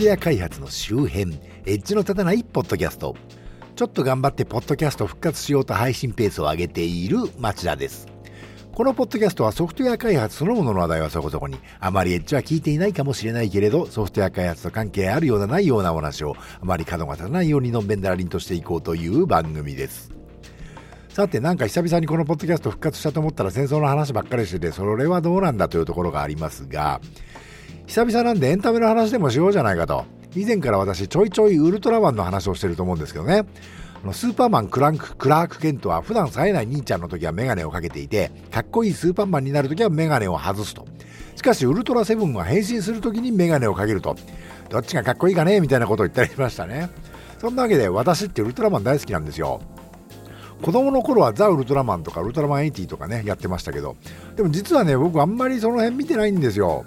トウェア開発の周辺エッジの立たないポッドキャスト。ちょっと頑張ってポッドキャスト復活しようと配信ペースを上げている町田です。このポッドキャストはソフトウェア開発そのものの話題はそこそこにあまりエッジは聞いていないかもしれないけれどソフトウェア開発と関係あるようなないようなお話をあまり角が立たないようにのんべんだらりんとしていこうという番組です。さてなんか久々にこのポッドキャスト復活したと思ったら戦争の話ばっかりしててそれはどうなんだというところがありますが久々なんでエンタメの話でもしようじゃないかと。以前から私ちょいちょいウルトラマンの話をしてると思うんですけどね。スーパーマンクランククラーク・ケントは普段冴えない兄ちゃんの時はメガネをかけていてかっこいいスーパーマンになる時はメガネを外すと。しかしウルトラセブンは変身する時にメガネをかけると。どっちがかっこいいかねみたいなことを言ったりしましたね。そんなわけで私ってウルトラマン大好きなんですよ。子供の頃はザ・ウルトラマンとかウルトラマン80とかねやってましたけど。でも実はね僕あんまりその辺見てないんですよ。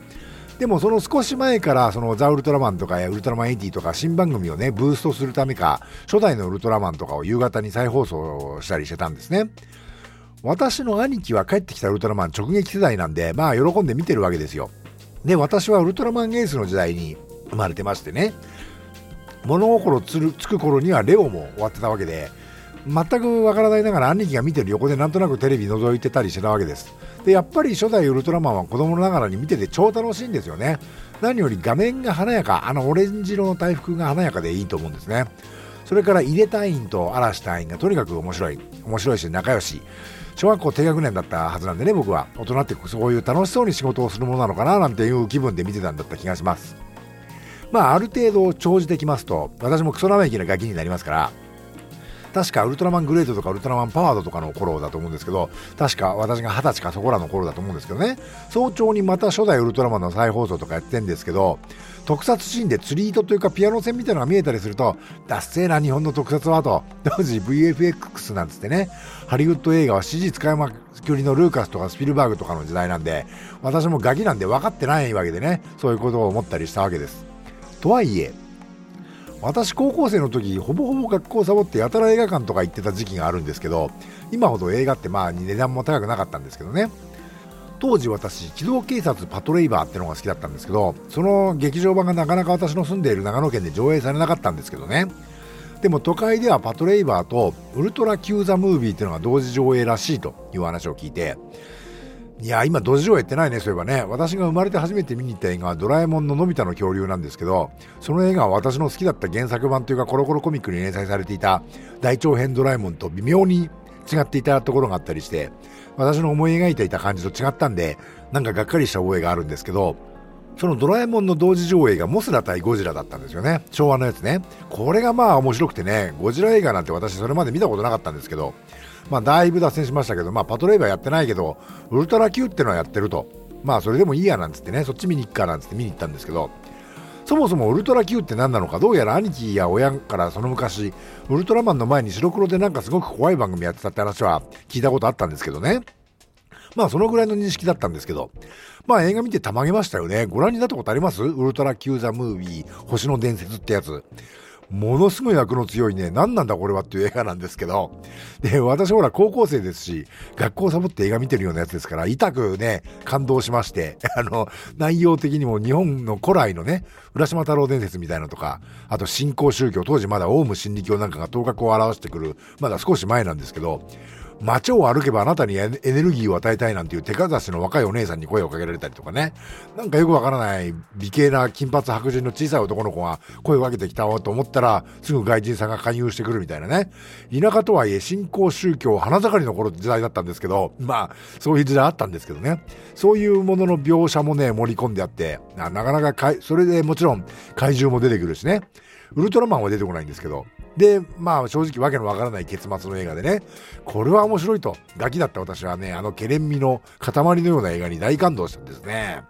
でもその少し前からそのザ・ウルトラマンとかウルトラマン80とか新番組をねブーストするためか初代のウルトラマンとかを夕方に再放送したりしてたんですね。私の兄貴は帰ってきたウルトラマン直撃世代なんでまあ喜んで見てるわけですよ。で私はウルトラマンエースの時代に生まれてましてね。物心つるつく頃にはレオも終わってたわけで全くわからないながら兄貴が見てる横でなんとなくテレビ覗いてたりしてたわけです。でやっぱり初代ウルトラマンは子供ながらに見てて超楽しいんですよね。何より画面が華やかあのオレンジ色の大福が華やかでいいと思うんですね。それから井出隊員と嵐隊員がとにかく面白い。面白いし仲良し。小学校低学年だったはずなんでね僕は。大人ってそういう楽しそうに仕事をするものなのかななんていう気分で見てたんだった気がします。まあある程度長じてきますと私もクソ生意気なガキになりますから確かウルトラマングレードとかウルトラマンパワードとかの頃だと思うんですけど確か私が二十歳かそこらの頃だと思うんですけどね。早朝にまた初代ウルトラマンの再放送とかやってんですけど特撮シーンで釣り糸というかピアノ線みたいなのが見えたりするとダッセーな日本の特撮はと。当時 VFX なんつってね。ハリウッド映画は CG 使いまくりのルーカスとかスピルバーグとかの時代なんで私もガキなんで分かってないわけでねそういうことを思ったりしたわけです。とはいえ私高校生の時ほぼほぼ学校サボってやたら映画館とか行ってた時期があるんですけど今ほど映画ってまあ値段も高くなかったんですけどね。当時私機動警察パトレイバーってのが好きだったんですけどその劇場版がなかなか私の住んでいる長野県で上映されなかったんですけどね。でも都会ではパトレイバーとウルトラ Q ザムービーっていうのが同時上映らしいという話を聞いていや、今、同時上映ってないね、そういえばね。私が生まれて初めて見に行った映画は、ドラえもんののび太の恐竜なんですけど、その映画は私の好きだった原作版というか、コロコロコミックに連載されていた大長編ドラえもんと微妙に違っていたところがあったりして、私の思い描いていた感じと違ったんで、なんかがっかりした覚えがあるんですけど、そのドラえもんの同時上映がモスラ対ゴジラだったんですよね。昭和のやつね。これがまあ面白くてね、ゴジラ映画なんて私それまで見たことなかったんですけど、まあ、だいぶ脱線しましたけど、まあ、パトレイバーやってないけど、ウルトラ Q ってのはやってると。まあ、それでもいいやなんつってね、そっち見に行くかなんつって見に行ったんですけど、そもそもウルトラ Q って何なのか、どうやら兄貴や親からその昔、ウルトラマンの前に白黒でなんかすごく怖い番組やってたって話は聞いたことあったんですけどね。まあ、そのぐらいの認識だったんですけど、まあ、映画見てたまげましたよね。ご覧になったことあります？ウルトラ Q ザムービー、星の伝説ってやつ。ものすごい役の強いね、何なんだこれはっていう映画なんですけど、で、私ほら高校生ですし、学校サボって映画見てるようなやつですから、痛くね、感動しまして、あの、内容的にも日本の古来のね、浦島太郎伝説みたいなのとか、あと新興宗教、当時まだオウム真理教なんかが頭角を表してくる、まだ少し前なんですけど、街を歩けばあなたにエネルギーを与えたいなんていう手かざしの若いお姉さんに声をかけられたりとかね。なんかよくわからない美形な金髪白人の小さい男の子が声をかけてきたわと思ったら、すぐ外人さんが加入してくるみたいなね。田舎とはいえ新興宗教花盛りの頃時代だったんですけど、まあ、そういう時代あったんですけどね。そういうものの描写もね、盛り込んであって、なかなかかい、それでもちろん怪獣も出てくるしね。ウルトラマンは出てこないんですけど、で、まあ正直わけのわからない結末の映画でね、これは面白いと、ガキだった私はね、あのケレン味の塊のような映画に大感動したんですね。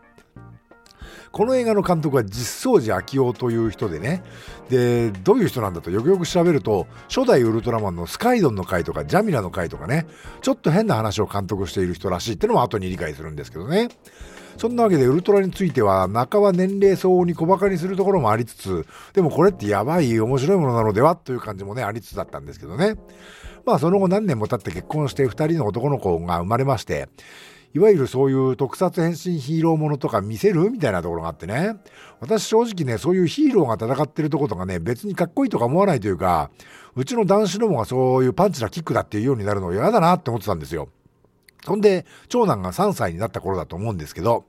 この映画の監督は実相寺昭夫という人でね、で、どういう人なんだとよくよく調べると、初代ウルトラマンのスカイドンの回とかジャミラの回とかね、ちょっと変な話を監督している人らしいってのも後に理解するんですけどね。そんなわけでウルトラについては半ば年齢相応に小馬鹿にするところもありつつ、でもこれってやばい面白いものなのではという感じもね、ありつつだったんですけどね。まあその後何年も経って結婚して2人の男の子が生まれまして、いわゆるそういう特撮変身ヒーローものとか見せるみたいなところがあってね。私正直ね、そういうヒーローが戦ってるとことかね、別にかっこいいとか思わないというか、うちの男子どもがそういうパンチなキックだっていうようになるの嫌だなって思ってたんですよ。そんで、長男が3歳になった頃だと思うんですけど、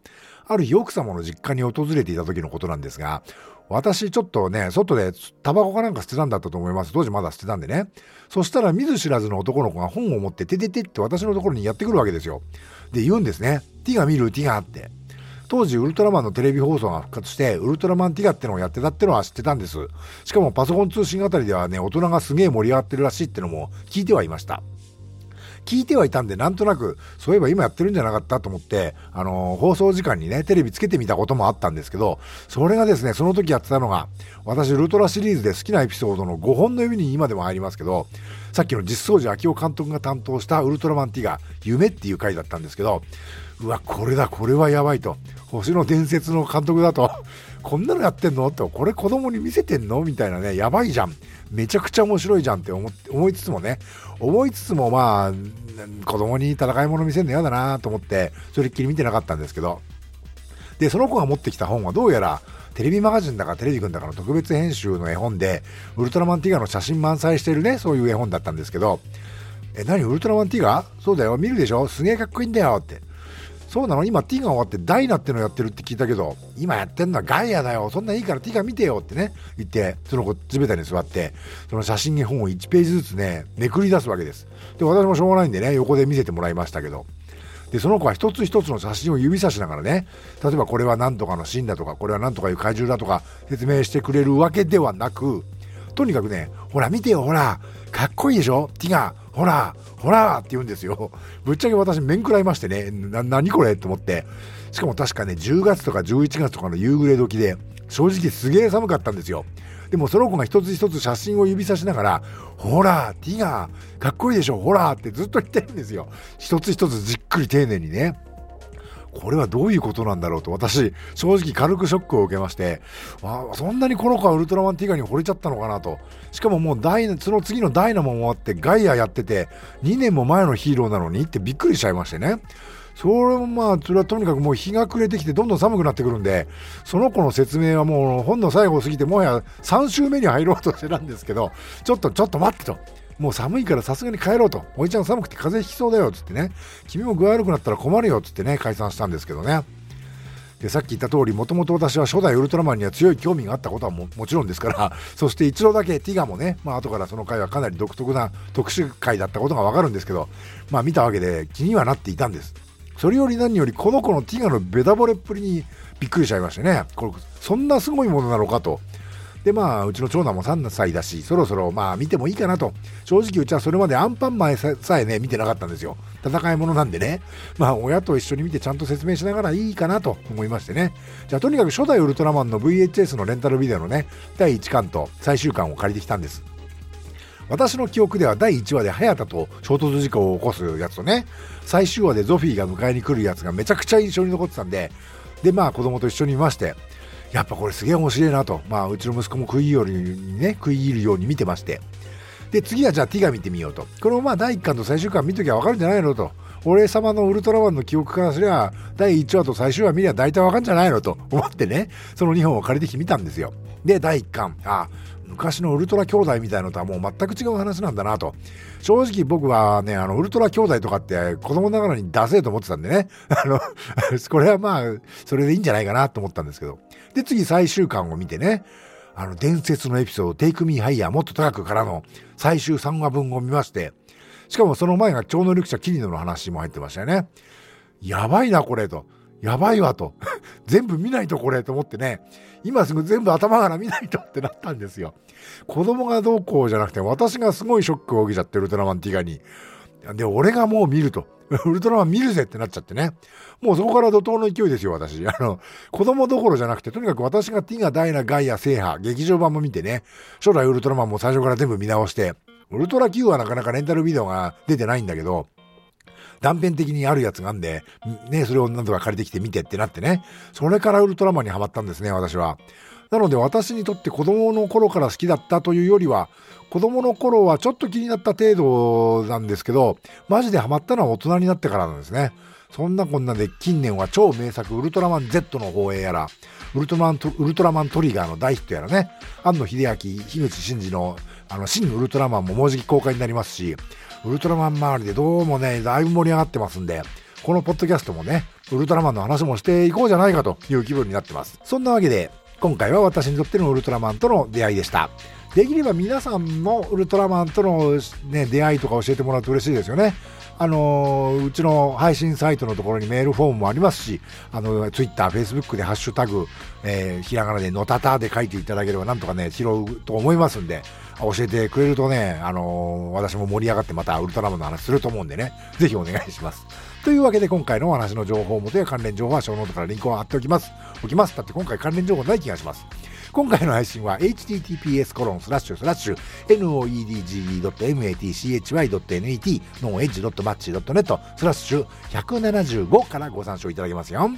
ある日奥様の実家に訪れていた時のことなんですが、私ちょっとね、外でタバコかなんか捨てたんだったと思います。当時まだ捨てたんでね。そしたら見ず知らずの男の子が本を持っててててって私のところにやってくるわけですよ。で、言うんですね。ティガ見る？ティガって。当時ウルトラマンのテレビ放送が復活してウルトラマンティガってのをやってたってのは知ってたんですしかもパソコン通信あたりではね大人がすげえ盛り上がってるらしいってのも聞いてはいました聞いてはいたんで、なんとなく、そういえば今やってるんじゃなかったと思って、あのー、放送時間にね、テレビつけてみたこともあったんですけど、それがですね、その時やってたのが、私、ウルトラシリーズで好きなエピソードの5本の指に今でも入りますけど、さっきの実相寺明夫監督が担当したウルトラマンティガ、夢っていう回だったんですけど、うわ、これだ、これはやばいと。星の伝説の監督だと。こんなのやってんの？と、これ子供に見せてんの？みたいなね、やばいじゃん。めちゃくちゃ面白いじゃんって思思いつつもね、思いつつもまあ、子供に戦い物見せるの嫌だなと思って、それっきり見てなかったんですけど。で、その子が持ってきた本はどうやら、テレビマガジンだかテレビくんだかの特別編集の絵本で、ウルトラマンティガの写真満載してるね、そういう絵本だったんですけど、え、何ウルトラマンティガそうだよ、見るでしょ？すげえかっこいいんだよって。そうなの？今ティガ終わってダイナってのやってるって聞いたけど、今やってんのはガイアだよ。そんないいからティガ見てよってね、言って、その子地べたに座って、その写真絵本を1ページずつね、めくり出すわけです。で、私もしょうがないんでね、横で見せてもらいましたけど。で、その子は一つ一つの写真を指さしながらね、例えばこれは何とかのシーンだとか、これは何とかいう怪獣だとか説明してくれるわけではなく、とにかくね、ほら見てよ、ほら、かっこいいでしょ？ティガ、ほら、ほらって言うんですよ。ぶっちゃけ私、面食らいましてね、な、何これって思って。しかも確かね、10月とか11月とかの夕暮れ時で、正直すげえ寒かったんですよ。でもその子が一つ一つ写真を指さしながら、ほら、ティガー、かっこいいでしょ、ほらってずっと言ってるんですよ。一つ一つじっくり丁寧にね。これはどういうことなんだろうと私、正直軽くショックを受けまして、あそんなにこの子はウルトラマンティガに惚れちゃったのかなと。しかももうダイその次のダイナモもあってガイアやってて、2年も前のヒーローなのにってびっくりしちゃいましてね。それもまあ、それはとにかくもう日が暮れてきてどんどん寒くなってくるんで、その子の説明はもう本の最後を過ぎて、もはや3週目に入ろうとしてたんですけど、ちょっとちょっと待ってと。もう寒いからさすがに帰ろうと。おいちゃん寒くて風邪ひきそうだよ、つってね。君も具合悪くなったら困るよ、つってね、解散したんですけどね。でさっき言った通り、もともと私は初代ウルトラマンには強い興味があったことはもちろんですから、そして一度だけティガもね、まあ後からその回はかなり独特な特殊回だったことがわかるんですけど、まあ見たわけで気にはなっていたんです。それより何よりこの子のティガのベタ惚れっぷりにびっくりしちゃいましてね。これ、そんなすごいものなのかと。でまあうちの長男も3歳だしそろそろまあ見てもいいかなと。正直うちはそれまでアンパンマンさえね見てなかったんですよ。戦い物なんでね。まあ親と一緒に見てちゃんと説明しながらいいかなと思いましてね。じゃあとにかく初代ウルトラマンの VHS のレンタルビデオのね第1巻と最終巻を借りてきたんです。私の記憶では第1話で早田と衝突事故を起こすやつとね最終話でゾフィーが迎えに来るやつがめちゃくちゃ印象に残ってたんででまあ子供と一緒にいましてやっぱこれすげえ面白いなと、まあ、うちの息子も食い入るようにね、食い入るように見てまして、で、次はじゃあティガ見てみようと。これもまあ第1巻と最終巻見ときゃわかるんじゃないのと。俺様のウルトラマンの記憶からすれば、第1話と最終話見りゃ大体わかるんじゃないのと思ってね、その2本を借りてきて見たんですよ。で、第1巻、あ、昔のウルトラ兄弟みたいのとはもう全く違う話なんだなと。正直僕はね、あの、ウルトラ兄弟とかって子供ながらに出せと思ってたんでね。あの、これはまあ、それでいいんじゃないかなと思ったんですけど。で、次最終巻を見てね、あの、伝説のエピソード、テイクミーハイヤーもっと高くからの最終3話分を見まして、しかもその前が超能力者キリノの話も入ってましたよね。やばいな、これと。やばいわと。全部見ないとこれと思ってね、今すぐ全部頭から見ないとってなったんですよ。子供がどうこうじゃなくて、私がすごいショックを受けちゃって、ウルトラマンティガに。で、俺がもう見ると。ウルトラマン見るぜってなっちゃってね。もうそこから怒涛の勢いですよ、私。あの、子供どころじゃなくて、とにかく私がティガ、ダイナ、ガイア、制覇、劇場版も見てね、初代ウルトラマンも最初から全部見直して、ウルトラ Q はなかなかレンタルビデオが出てないんだけど、断片的にあるやつがあんで、ね、それを何とか借りてきて見てってなってね。それからウルトラマンにハマったんですね、私は。なので私にとって子供の頃から好きだったというよりは、子供の頃はちょっと気になった程度なんですけど、マジでハマったのは大人になってからなんですね。そんなこんなで近年は超名作ウルトラマン Z の放映やら、ウルトラマンウルトラマントリガーの大ヒットやらね、庵野秀明、樋口真嗣のあの新ウルトラマンももうじき公開になりますし、ウルトラマン周りでどうもね、だいぶ盛り上がってますんで、このポッドキャストもね、ウルトラマンの話もしていこうじゃないかという気分になってます。そんなわけで、今回は私にとってのウルトラマンとの出会いでした。できれば皆さんもウルトラマンとの、ね、出会いとか教えてもらうと嬉しいですよね。あのー、うちの配信サイトのところにメールフォームもありますし、あの、ツイッター、フェイスブックでハッシュタグ、えー、ひらがなでのたたで書いていただければなんとかね、拾うと思いますんで、教えてくれるとね、あのー、私も盛り上がってまたウルトラマンの話すると思うんでね、ぜひお願いします。というわけで今回のお話の情報元や関連情報はショーノートからリンクを貼っておきます。おきます。だって今回関連情報ない気がします。今回の配信は https コロンスラッシュスラッシュ noedge.matchy.net ノーエッジ .match.net スラッシュ175からご参照いただけますよ。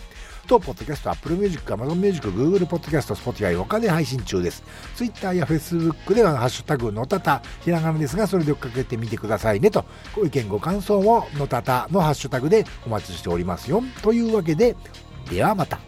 と、ポッドキャスト、Apple Music、Amazon Music、Google Podcast、Spotify 他で配信中です。Twitter や Facebook ではハッシュタグのたた、ひらがなですが、それで追っかけてみてくださいねと、ご意見ご感想ものたたのハッシュタグでお待ちしておりますよ。というわけで、ではまた。